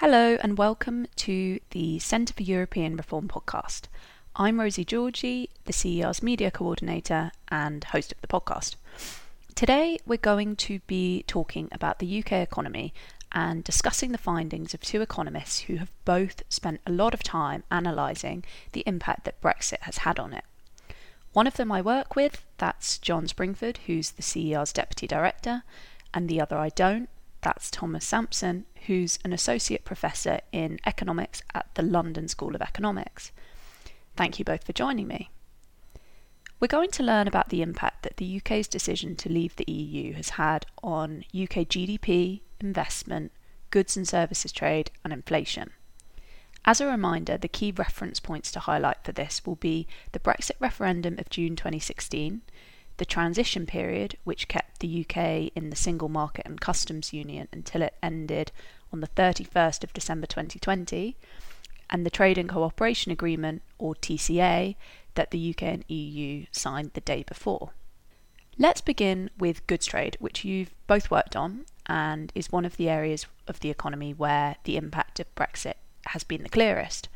Hello, and welcome to the Centre for European Reform podcast. I'm Rosie Georgie, the CER's media coordinator and host of the podcast. Today, we're going to be talking about the UK economy and discussing the findings of two economists who have both spent a lot of time analysing the impact that Brexit has had on it. One of them I work with, that's John Springford, who's the CER's deputy director, and the other I don't, that's Thomas Sampson, who's an associate professor in economics at the London School of Economics. Thank you both for joining me. We're going to learn about the impact that the UK's decision to leave the EU has had on UK GDP, investment, goods and services trade, and inflation. As a reminder, the key reference points to highlight for this will be the Brexit referendum of June 2016, the transition period, which kept the UK in the single market and customs union until it ended on the 31st of December 2020, and the Trade and Cooperation Agreement, or TCA, that the UK and EU signed the day before. Let's begin with goods trade, which you've both worked on and is one of the areas of the economy where the impact of Brexit has been the clearest.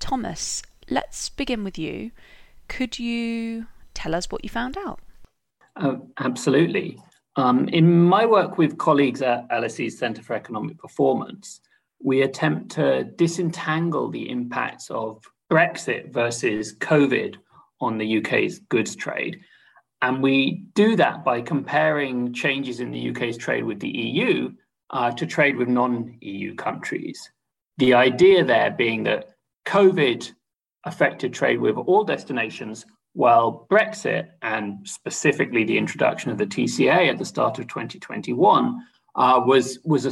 Thomas, let's begin with you. Could you tell us what you found out? Absolutely. Um, in my work with colleagues at LSE's Centre for Economic Performance, we attempt to disentangle the impacts of Brexit versus COVID on the UK's goods trade. And we do that by comparing changes in the UK's trade with the EU uh, to trade with non EU countries. The idea there being that COVID affected trade with all destinations, while Brexit and specifically the introduction of the TCA at the start of 2021 uh, was, was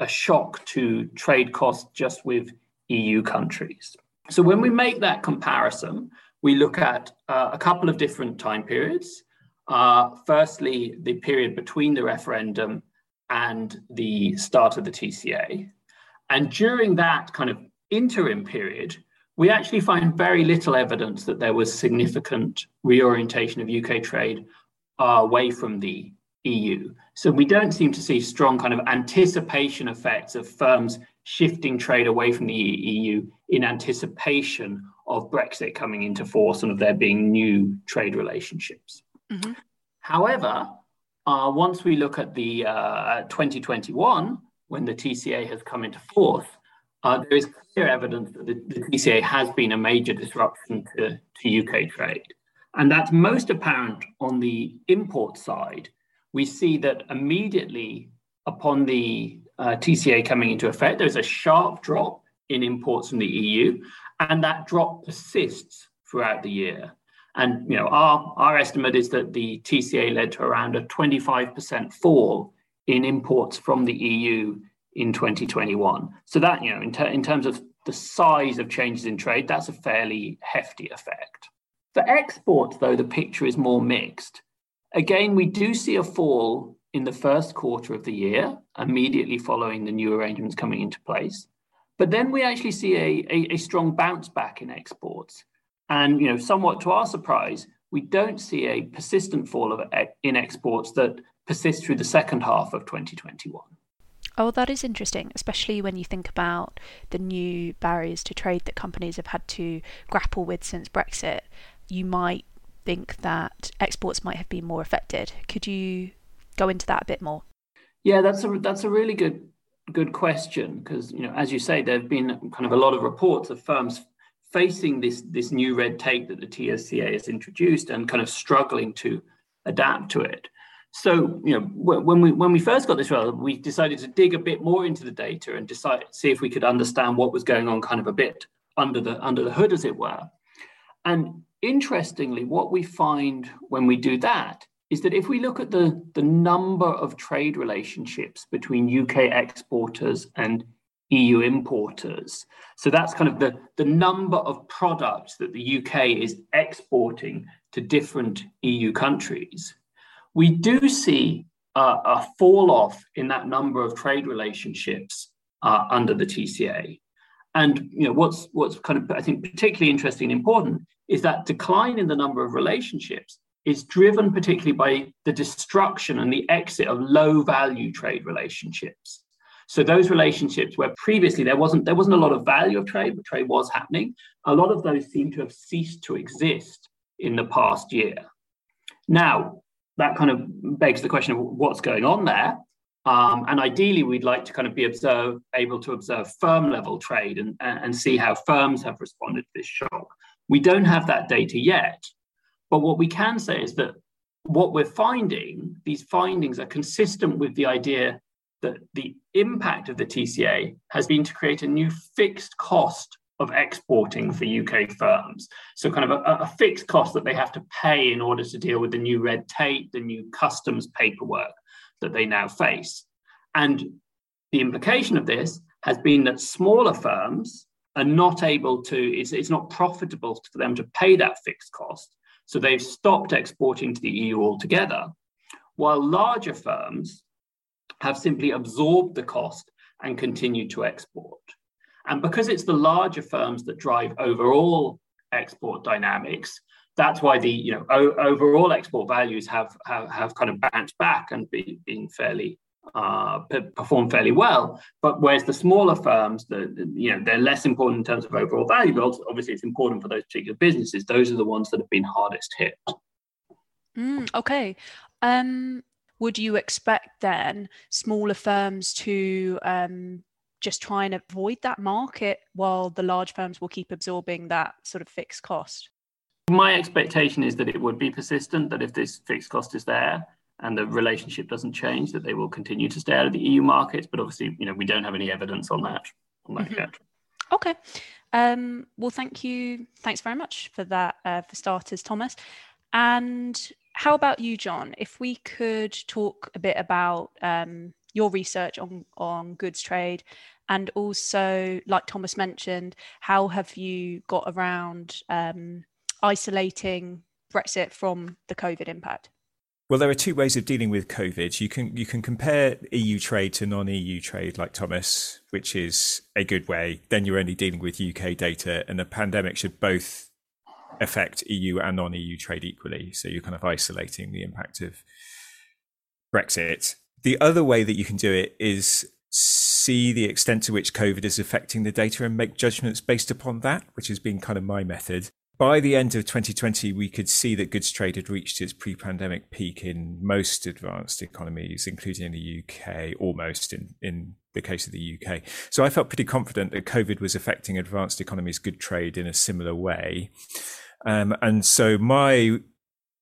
a, a shock to trade costs just with EU countries. So when we make that comparison, we look at uh, a couple of different time periods. Uh, firstly, the period between the referendum and the start of the TCA. And during that kind of interim period, we actually find very little evidence that there was significant reorientation of UK trade uh, away from the EU. So we don't seem to see strong kind of anticipation effects of firms shifting trade away from the EU in anticipation of Brexit coming into force and of there being new trade relationships. Mm-hmm. However, uh, once we look at the uh, 2021, when the TCA has come into force, uh, there is clear evidence that the, the, TCA has been a major disruption to, to UK trade. And that's most apparent on the import side. We see that immediately upon the uh, TCA coming into effect, there's a sharp drop in imports from the EU, and that drop persists throughout the year. And you know, our, our estimate is that the TCA led to around a 25% fall in imports from the EU in 2021. So that, you know, in, ter- in terms of the size of changes in trade, that's a fairly hefty effect. For exports, though, the picture is more mixed. Again, we do see a fall in the first quarter of the year, immediately following the new arrangements coming into place. But then we actually see a, a, a strong bounce back in exports. And, you know, somewhat to our surprise, we don't see a persistent fall of, in exports that persists through the second half of 2021. Oh, that is interesting, especially when you think about the new barriers to trade that companies have had to grapple with since Brexit. You might think that exports might have been more affected. Could you go into that a bit more? Yeah, that's a that's a really good good question because you know, as you say, there have been kind of a lot of reports of firms facing this this new red tape that the TSCA has introduced and kind of struggling to adapt to it. So, you know, when we when we first got this relevant, we decided to dig a bit more into the data and decide see if we could understand what was going on, kind of a bit under the under the hood, as it were. And interestingly, what we find when we do that is that if we look at the the number of trade relationships between UK exporters and EU importers. So that's kind of the, the number of products that the UK is exporting to different EU countries. We do see a fall off in that number of trade relationships uh, under the TCA. And you know what's what's kind of I think particularly interesting and important is that decline in the number of relationships is driven particularly by the destruction and the exit of low value trade relationships. So those relationships where previously there wasn't there wasn't a lot of value of trade, but trade was happening. A lot of those seem to have ceased to exist in the past year. Now that kind of begs the question of what's going on there. Um, and ideally, we'd like to kind of be observe, able to observe firm level trade and, and see how firms have responded to this shock. We don't have that data yet. But what we can say is that what we're finding, these findings are consistent with the idea that the impact of the TCA has been to create a new fixed cost of exporting for UK firms. So, kind of a, a, fixed cost that they have to pay in order to deal with the new red tape, the new customs paperwork that they now face. And the implication of this has been that smaller firms are not able to, it's, it's not profitable for them to pay that fixed cost. So, they've stopped exporting to the EU altogether, while larger firms have simply absorbed the cost and continued to export. And because it's the larger firms that drive overall export dynamics, that's why the you know o- overall export values have, have have kind of bounced back and be, been fairly uh, performed fairly well. But whereas the smaller firms, the, you know they're less important in terms of overall value, but obviously it's important for those particular businesses. Those are the ones that have been hardest hit. Mm, okay. Um, would you expect then smaller firms to um, just try and avoid that market while the large firms will keep absorbing that sort of fixed cost? My expectation is that it would be persistent, that if this fixed cost is there and the relationship doesn't change, that they will continue to stay out of the EU markets. But obviously, you know, we don't have any evidence on that, on that mm-hmm. yet. Okay. Um, well, thank you. Thanks very much for that, uh, for starters, Thomas. And how about you, John? If we could talk a bit about um, your research on, on goods trade and also, like Thomas mentioned, how have you got around um, isolating Brexit from the COVID impact? Well, there are two ways of dealing with COVID. You can you can compare EU trade to non-EU trade, like Thomas, which is a good way. Then you're only dealing with UK data, and the pandemic should both affect EU and non EU trade equally. So you're kind of isolating the impact of Brexit. The other way that you can do it is see the extent to which COVID is affecting the data and make judgments based upon that, which has been kind of my method. By the end of 2020, we could see that goods trade had reached its pre pandemic peak in most advanced economies, including in the UK, almost in, in the case of the UK. So I felt pretty confident that COVID was affecting advanced economies' good trade in a similar way. Um, and so my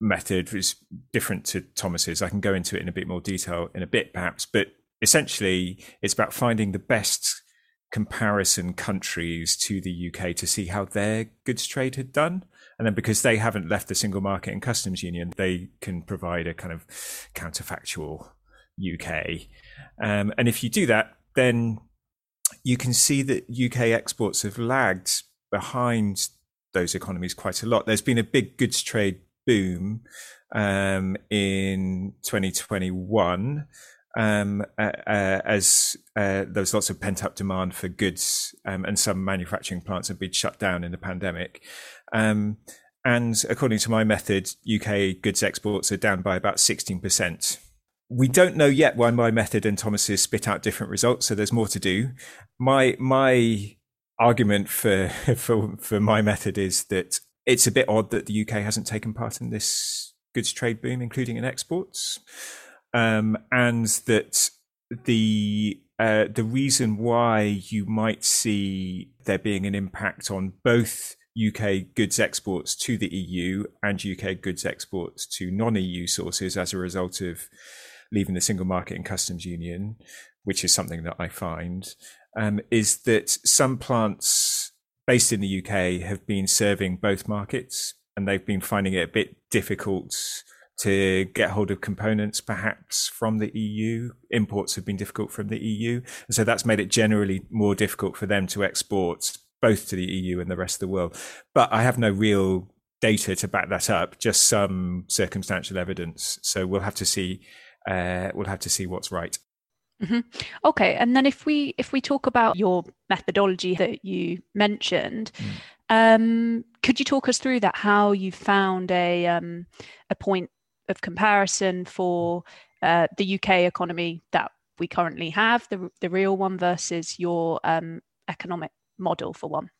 method was different to Thomas's. I can go into it in a bit more detail in a bit, perhaps, but essentially it's about finding the best comparison countries to the UK to see how their goods trade had done. And then because they haven't left the single market and customs union, they can provide a kind of counterfactual UK. Um, and if you do that, then you can see that UK exports have lagged behind those economies quite a lot. There's been a big goods trade boom um, in 2021 um, uh, uh, as uh, there was lots of pent up demand for goods, um, and some manufacturing plants have been shut down in the pandemic. Um, and according to my method, UK goods exports are down by about 16%. We don't know yet why my method and Thomas's spit out different results, so there's more to do. My my argument for for for my method is that it's a bit odd that the UK hasn't taken part in this goods trade boom, including in exports, um, and that the uh, the reason why you might see there being an impact on both UK goods exports to the EU and UK goods exports to non-EU sources as a result of leaving the single market and customs union, which is something that I find, um, is that some plants based in the UK have been serving both markets and they've been finding it a bit difficult to get hold of components perhaps from the EU. Imports have been difficult from the EU. And so that's made it generally more difficult for them to export both to the EU and the rest of the world. But I have no real data to back that up, just some circumstantial evidence. So we'll have to see. Uh, we'll have to see what's right. Mm-hmm. Okay, and then if we if we talk about your methodology that you mentioned, mm. um, could you talk us through that? How you found a um, a point of comparison for uh, the UK economy that we currently have, the the real one versus your um, economic model for one?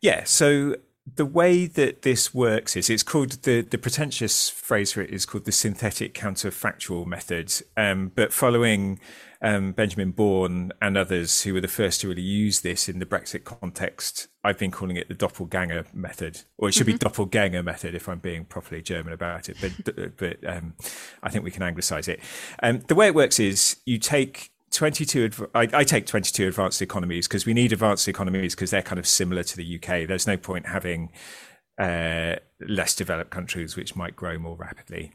Yeah, so the way that this works is it's called the the pretentious phrase for it is called the synthetic counterfactual method. Um, but following um, Benjamin Born and others who were the first to really use this in the Brexit context, I've been calling it the doppelganger method, or it should mm-hmm. be doppelganger method if I'm being properly German about it. But but um, I think we can anglicize it. Um, the way it works is you take 22 I, I, take 22 advanced economies because we need advanced economies because they're kind of similar to the UK. There's no point having uh, less developed countries which might grow more rapidly.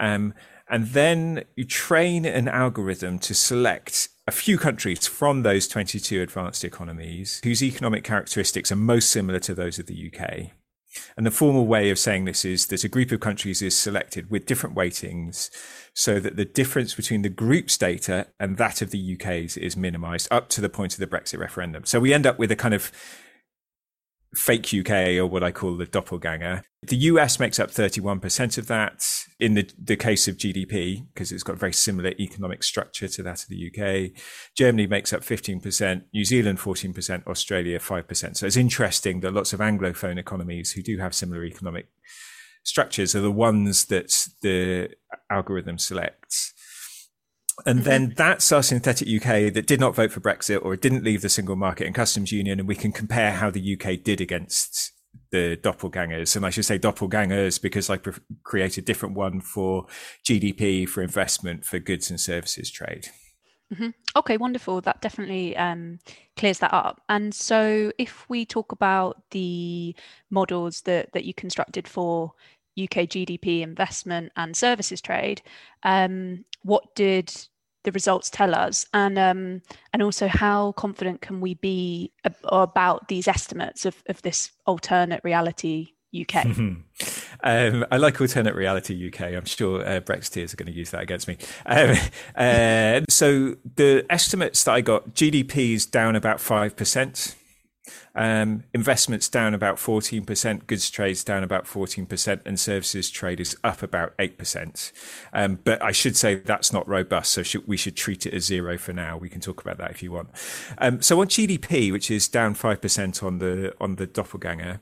Um, and then you train an algorithm to select a few countries from those 22 advanced economies whose economic characteristics are most similar to those of the UK. And the formal way of saying this is that a group of countries is selected with different weightings so that the difference between the group's data and that of the UK's is minimized up to the point of the Brexit referendum. So we end up with a kind of fake UK or what I call the doppelganger. The US makes up 31% of that in the, the case of GDP, because it's got a very similar economic structure to that of the UK. Germany makes up 15%, New Zealand 14%, Australia 5%. So it's interesting that lots of Anglophone economies who do have similar economic structures are the ones that the algorithm selects. And mm-hmm. then that's our synthetic UK that did not vote for Brexit or didn't leave the single market and customs union. And we can compare how the UK did against the doppelgangers. And I should say doppelgangers because I pre- created a different one for GDP, for investment, for goods and services trade. Mm-hmm. Okay, wonderful. That definitely um, clears that up. And so, if we talk about the models that that you constructed for UK GDP, investment, and services trade. Um, what did the results tell us, and um, and also how confident can we be ab- about these estimates of, of this alternate reality UK? um, I like alternate reality UK. I'm sure uh, Brexiteers are going to use that against me. Um, uh, so the estimates that I got, GDP is down about five percent um, investments down about 14%, goods trades down about 14%, and services trade is up about 8%. Um, but I should say that's not robust, so should, we should treat it as zero for now. We can talk about that if you want. Um, so on GDP, which is down 5% on the on the doppelganger,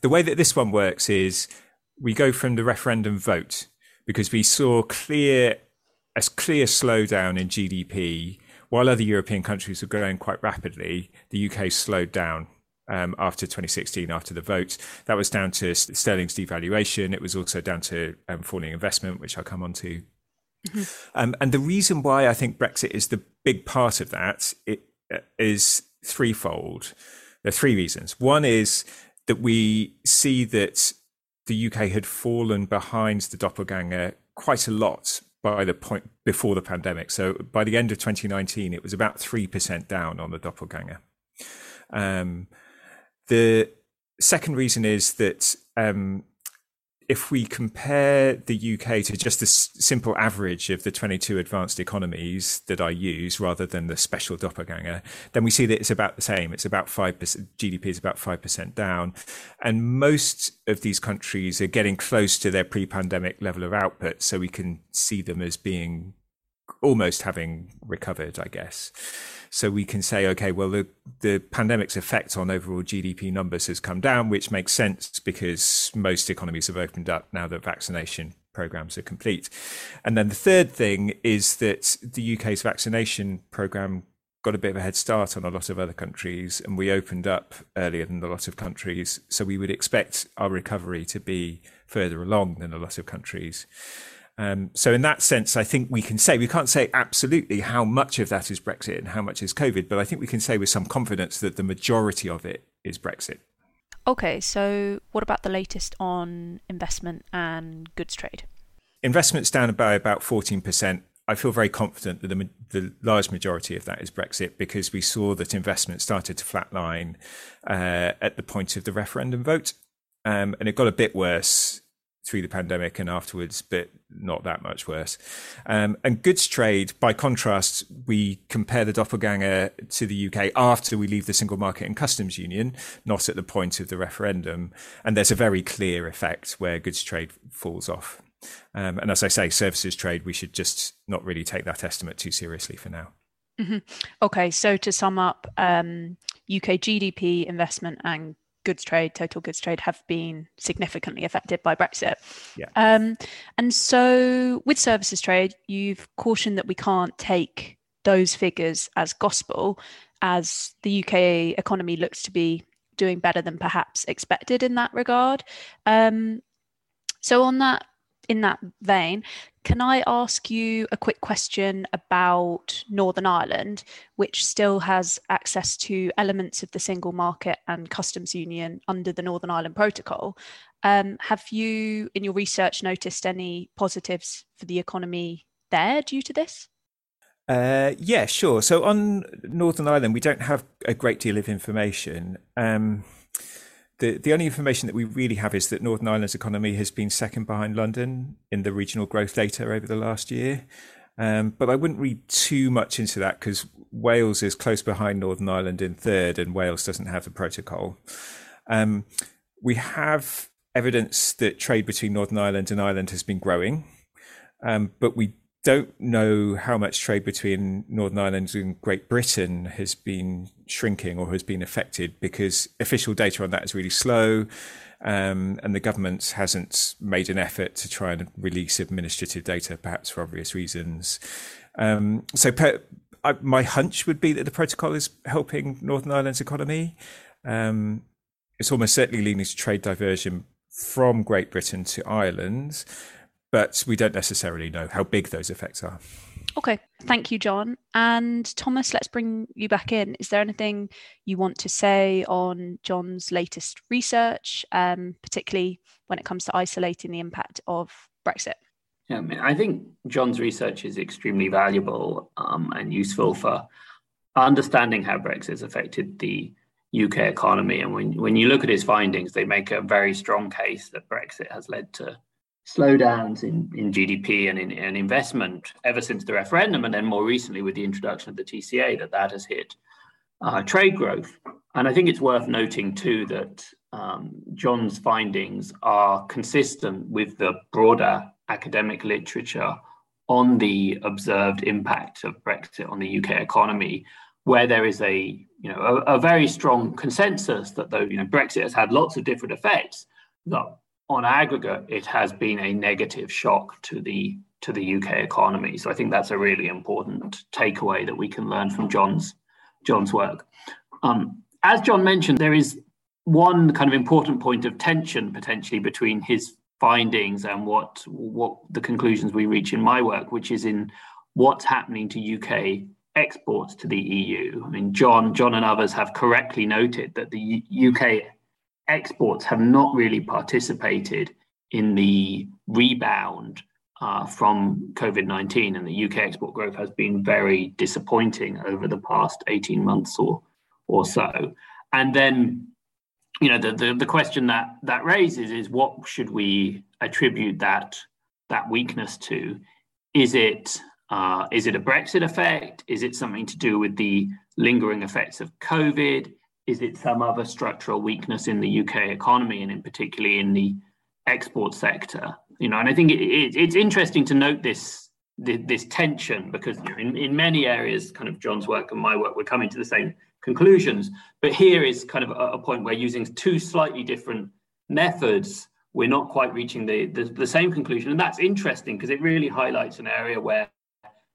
the way that this one works is we go from the referendum vote because we saw clear a clear slowdown in GDP while other European countries were growing quite rapidly, the UK slowed down um, after 2016, after the vote. That was down to sterling's devaluation. It was also down to um, falling investment, which I'll come on to. Mm-hmm. Um, and the reason why I think Brexit is the big part of that it, uh, is threefold. There are three reasons. One is that we see that the UK had fallen behind the doppelganger quite a lot by the point before the pandemic. So by the end of 2019, it was about 3% down on the doppelganger. Um, the second reason is that um, if we compare the UK to just the simple average of the 22 advanced economies that I use rather than the special doppelganger, then we see that it's about the same. It's about 5%, GDP is about 5% down. And most of these countries are getting close to their pre pandemic level of output. So we can see them as being almost having recovered, I guess. So we can say, okay, well, the, the pandemic's effect on overall GDP numbers has come down, which makes sense because most economies have opened up now that vaccination programs are complete. And then the third thing is that the UK's vaccination program got a bit of a head start on a lot of other countries and we opened up earlier than a lot of countries. So we would expect our recovery to be further along than a lot of countries. Um, so in that sense, I think we can say we can't say absolutely how much of that is Brexit and how much is COVID, but I think we can say with some confidence that the majority of it is Brexit. Okay, so what about the latest on investment and goods trade? investment's down by about 14%. I feel very confident that the, the, large majority of that is Brexit because we saw that investment started to flatline uh, at the point of the referendum vote. Um, and it got a bit worse through the pandemic and afterwards, but not that much worse. Um, and goods trade, by contrast, we compare the doppelganger to the UK after we leave the single market and customs union, not at the point of the referendum. And there's a very clear effect where goods trade falls off. Um, and as I say, services trade, we should just not really take that estimate too seriously for now. Mm-hmm. Okay, so to sum up, um, UK GDP, investment, and goods trade, total goods trade, have been significantly affected by Brexit. Yeah. Um, and so with services trade, you've cautioned that we can't take those figures as gospel, as the UK economy looks to be doing better than perhaps expected in that regard. Um, so on that in that vein, can I ask you a quick question about Northern Ireland, which still has access to elements of the single market and customs union under the Northern Ireland Protocol? Um, have you, in your research, noticed any positives for the economy there due to this? Uh, yeah, sure. So on Northern Ireland, we don't have a great deal of information. Um, the, the only information that we really have is that Northern Ireland's economy has been second behind London in the regional growth data over the last year. Um, but I wouldn't read too much into that because Wales is close behind Northern Ireland in third, and Wales doesn't have the protocol. Um, we have evidence that trade between Northern Ireland and Ireland has been growing, um, but we don't know how much trade between Northern Ireland and Great Britain has been shrinking or has been affected because official data on that is really slow. Um, and the government hasn't made an effort to try and release administrative data, perhaps for obvious reasons. Um, so, per, I, my hunch would be that the protocol is helping Northern Ireland's economy. Um, it's almost certainly leading to trade diversion from Great Britain to Ireland but we don't necessarily know how big those effects are. Okay, thank you, John. And Thomas, let's bring you back in. Is there anything you want to say on John's latest research, um, particularly when it comes to isolating the impact of Brexit? Yeah, I, mean, I think John's research is extremely valuable um, and useful for understanding how Brexit has affected the UK economy. And when, when you look at his findings, they make a very strong case that Brexit has led to slowdowns in, in GDP and in, in investment ever since the referendum, and then more recently with the introduction of the TCA, that that has hit uh, trade growth. And I think it's worth noting too that um, John's findings are consistent with the broader academic literature on the observed impact of Brexit on the UK economy, where there is a you know a, a very strong consensus that though you know Brexit has had lots of different effects, that on aggregate, it has been a negative shock to the to the UK economy. So I think that's a really important takeaway that we can learn from John's John's work. Um, as John mentioned, there is one kind of important point of tension potentially between his findings and what what the conclusions we reach in my work, which is in what's happening to UK exports to the EU. I mean, John, John and others have correctly noted that the U- UK exports have not really participated in the rebound uh, from COVID 19, and the UK export growth has been very disappointing over the past 18 months or, or so. And then, you know, the, the, the question that that raises is what should we attribute that, that weakness to? Is it uh, is it a Brexit effect? Is it something to do with the lingering effects of COVID? Is it some other structural weakness in the UK economy and in particularly in the export sector? You know, and I think it, it, it's interesting to note this this tension because in, in many areas, kind of John's work and my work, we're coming to the same conclusions. But here is kind of a, a point where using two slightly different methods, we're not quite reaching the, the, the same conclusion. And that's interesting because it really highlights an area where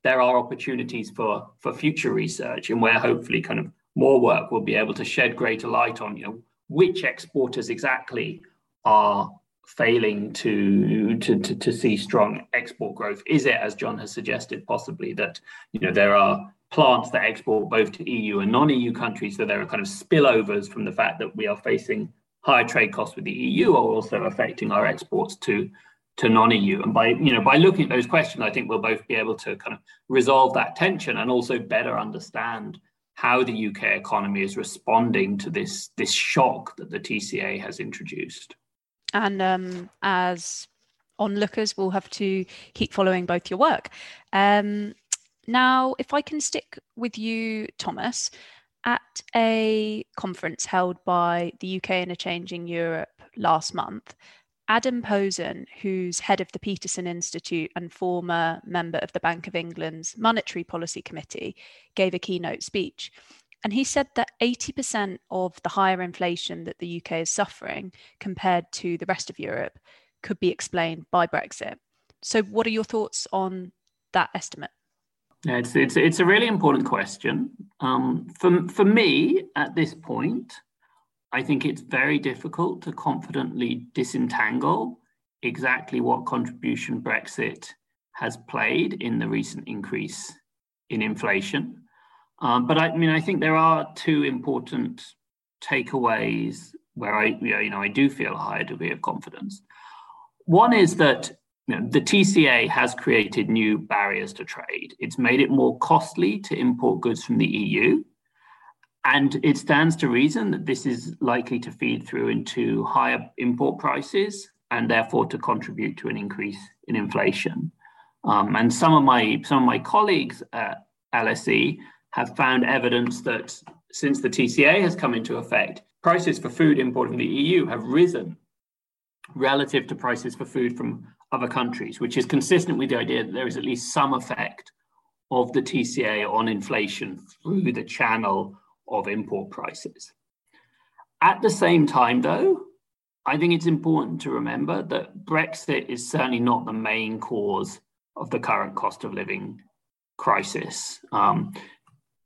there are opportunities for, for future research and where hopefully kind of more work will be able to shed greater light on you know which exporters exactly are failing to, to, to, to, see strong export growth? Is it, as John has suggested, possibly that you know there are plants that export both to EU and non-EU countries, so there are kind of spillovers from the fact that we are facing higher trade costs with the EU, are also affecting our exports to to non-EU. And by you know by looking at those questions, I think we'll both be able to kind of resolve that tension and also better understand how the UK economy is responding to this this shock that the TCA has introduced. And um, as onlookers, we'll have to keep following both your work. Um, now, if I can stick with you, Thomas, at a conference held by the UK in a Changing Europe last month, Adam Posen, who's head of the Peterson Institute and former member of the Bank of England's Monetary Policy Committee, gave a keynote speech. And he said that 80% of the higher inflation that the UK is suffering compared to the rest of Europe could be explained by Brexit. So, what are your thoughts on that estimate? Yeah, it's, it's, it's a really important question. Um, for, for me, at this point, I think it's very difficult to confidently disentangle exactly what contribution Brexit has played in the recent increase in inflation. Um, but I, mean, I think there are two important takeaways where I, you know, I do feel a higher degree of confidence. One is that you know, the TCA has created new barriers to trade. It's made it more costly to import goods from the EU. And it stands to reason that this is likely to feed through into higher import prices and therefore to contribute to an increase in inflation. Um, and some of my some of my colleagues at LSE have found evidence that since the TCA has come into effect, prices for food imported from the EU have risen relative to prices for food from other countries, which is consistent with the idea that there is at least some effect of the TCA on inflation through the channel of import prices. At the same time, though, I think it's important to remember that Brexit is certainly not the main cause of the current cost of living crisis. Um,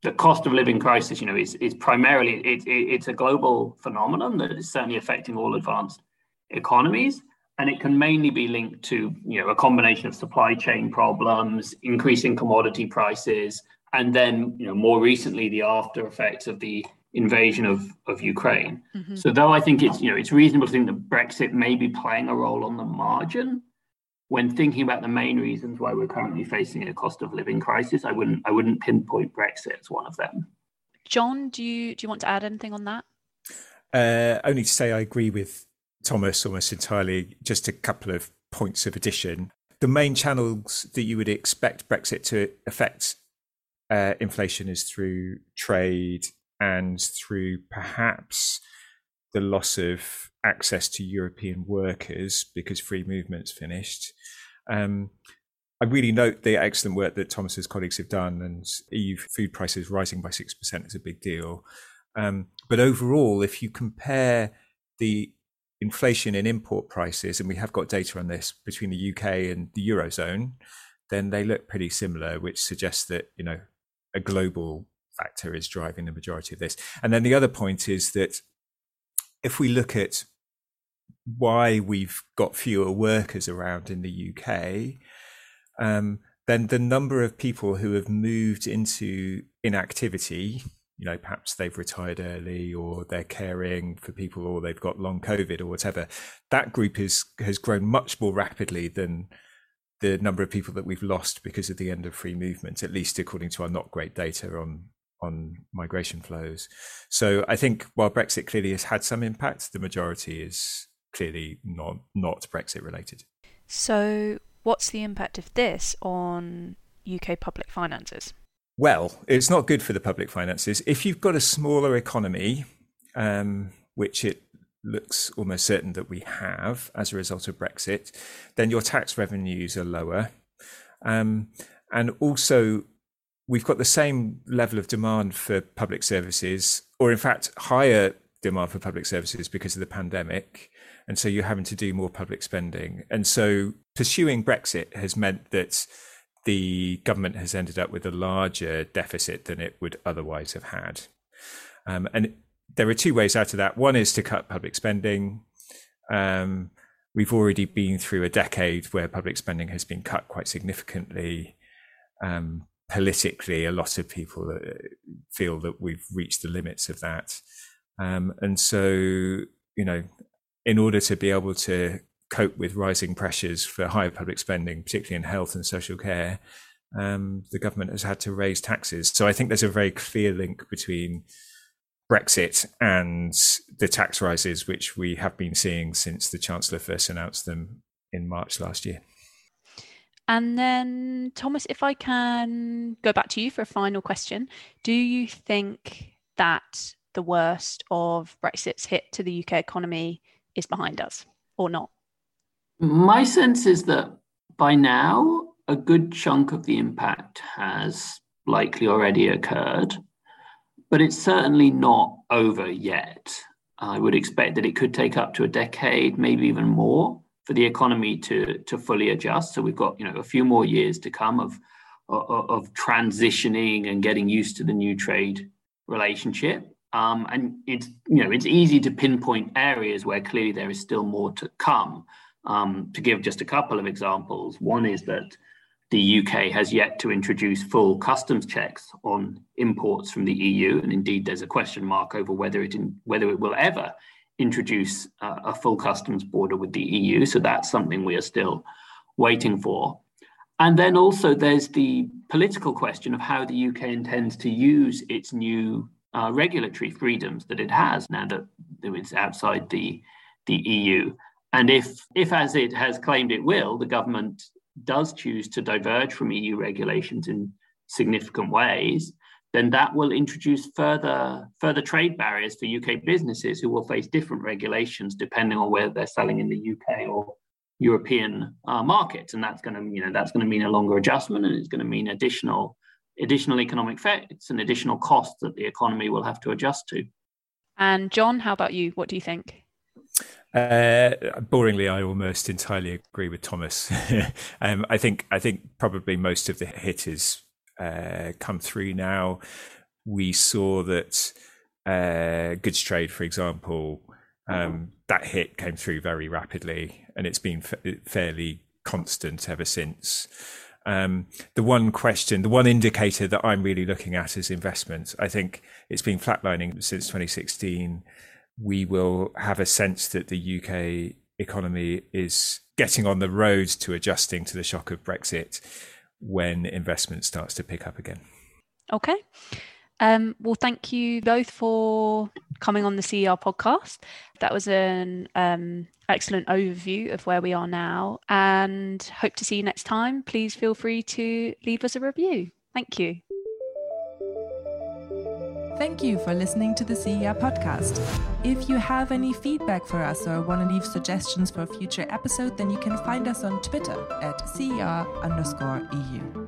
the cost of living crisis, you know, is, is primarily it, it, it's a global phenomenon that is certainly affecting all advanced economies, and it can mainly be linked to you know a combination of supply chain problems, increasing commodity prices, and then you know more recently the after effects of the invasion of, of Ukraine. Mm-hmm. So though I think it's you know it's reasonable to think that Brexit may be playing a role on the margin, when thinking about the main reasons why we're currently facing a cost of living crisis, I wouldn't I wouldn't pinpoint Brexit as one of them. John, do you do you want to add anything on that? Uh, only to say I agree with Thomas almost entirely. Just a couple of points of addition. The main channels that you would expect Brexit to affect uh, inflation is through trade and through perhaps the loss of access to European workers because free movement's finished. Um, I really note the excellent work that Thomas's colleagues have done, and EU food prices rising by 6% is a big deal. Um, but overall, if you compare the inflation in import prices, and we have got data on this between the UK and the Eurozone, then they look pretty similar, which suggests that, you know, a global factor is driving the majority of this. And then the other point is that if we look at why we've got fewer workers around in the UK, um, then the number of people who have moved into inactivity, you know, perhaps they've retired early or they're caring for people or they've got long COVID or whatever, that group is has grown much more rapidly than the number of people that we've lost because of the end of free movement, at least according to our not great data on on migration flows. So I think while Brexit clearly has had some impact, the majority is clearly not not Brexit related. So what's the impact of this on UK public finances? Well, it's not good for the public finances. If you've got a smaller economy, um, which it looks almost certain that we have as a result of Brexit, then your tax revenues are lower. Um, and also, we've got the same level of demand for public services, or in fact, higher demand for public services because of the pandemic. And so you're having to do more public spending. And so pursuing Brexit has meant that the government has ended up with a larger deficit than it would otherwise have had. Um, and there are two ways out of that. One is to cut public spending. Um, we've already been through a decade where public spending has been cut quite significantly. Um, politically, a lot of people uh, feel that we've reached the limits of that. Um, and so, you know, in order to be able to cope with rising pressures for higher public spending, particularly in health and social care, um, the government has had to raise taxes. So I think there's a very clear link between Brexit and the tax rises, which we have been seeing since the Chancellor first announced them in March last year. And then, Thomas, if I can go back to you for a final question, do you think that the worst of Brexit's hit to the UK economy is behind us or not? My sense is that by now, a good chunk of the impact has likely already occurred, but it's certainly not over yet. I would expect that it could take up to a decade, maybe even more, for the economy to, to fully adjust. So we've got you know a few more years to come of, of, of transitioning and getting used to the new trade relationship. Um, and it's you know it's easy to pinpoint areas where clearly there is still more to come. Um, to give just a couple of examples, one is that the UK has yet to introduce full customs checks on imports from the EU, and indeed there's a question mark over whether it in, whether it will ever introduce uh, a full customs border with the EU. So that's something we are still waiting for. And then also there's the political question of how the UK intends to use its new uh, regulatory freedoms that it has now that it's outside the the EU. And if, if as it has claimed it will, the government does choose to diverge from EU regulations in significant ways, then that will introduce further further trade barriers for UK businesses who will face different regulations depending on whether they're selling in the UK or European uh, markets, and that's going to you know that's going to mean a longer adjustment, and it's going to mean additional additional economic effects and additional costs that the economy will have to adjust to. And John, how about you? What do you think? Uh, boringly, I almost entirely agree with Thomas. um, I think I think probably most of the hit is uh, come through now. We saw that uh, goods trade, for example, um, that hit came through very rapidly, and it's been f- fairly constant ever since. Um, the one question, the one indicator that I'm really looking at is investment. I think it's been flatlining since 2016. We will have a sense that the UK economy is getting on the road to adjusting to the shock of Brexit when investment starts to pick up again. Okay. Um, well, thank you both for coming on the CER podcast. That was an um, excellent overview of where we are now and hope to see you next time. Please feel free to leave us a review. Thank you. Thank you for listening to the CER podcast. If you have any feedback for us or want to leave suggestions for a future episode, then you can find us on Twitter at CER underscore EU.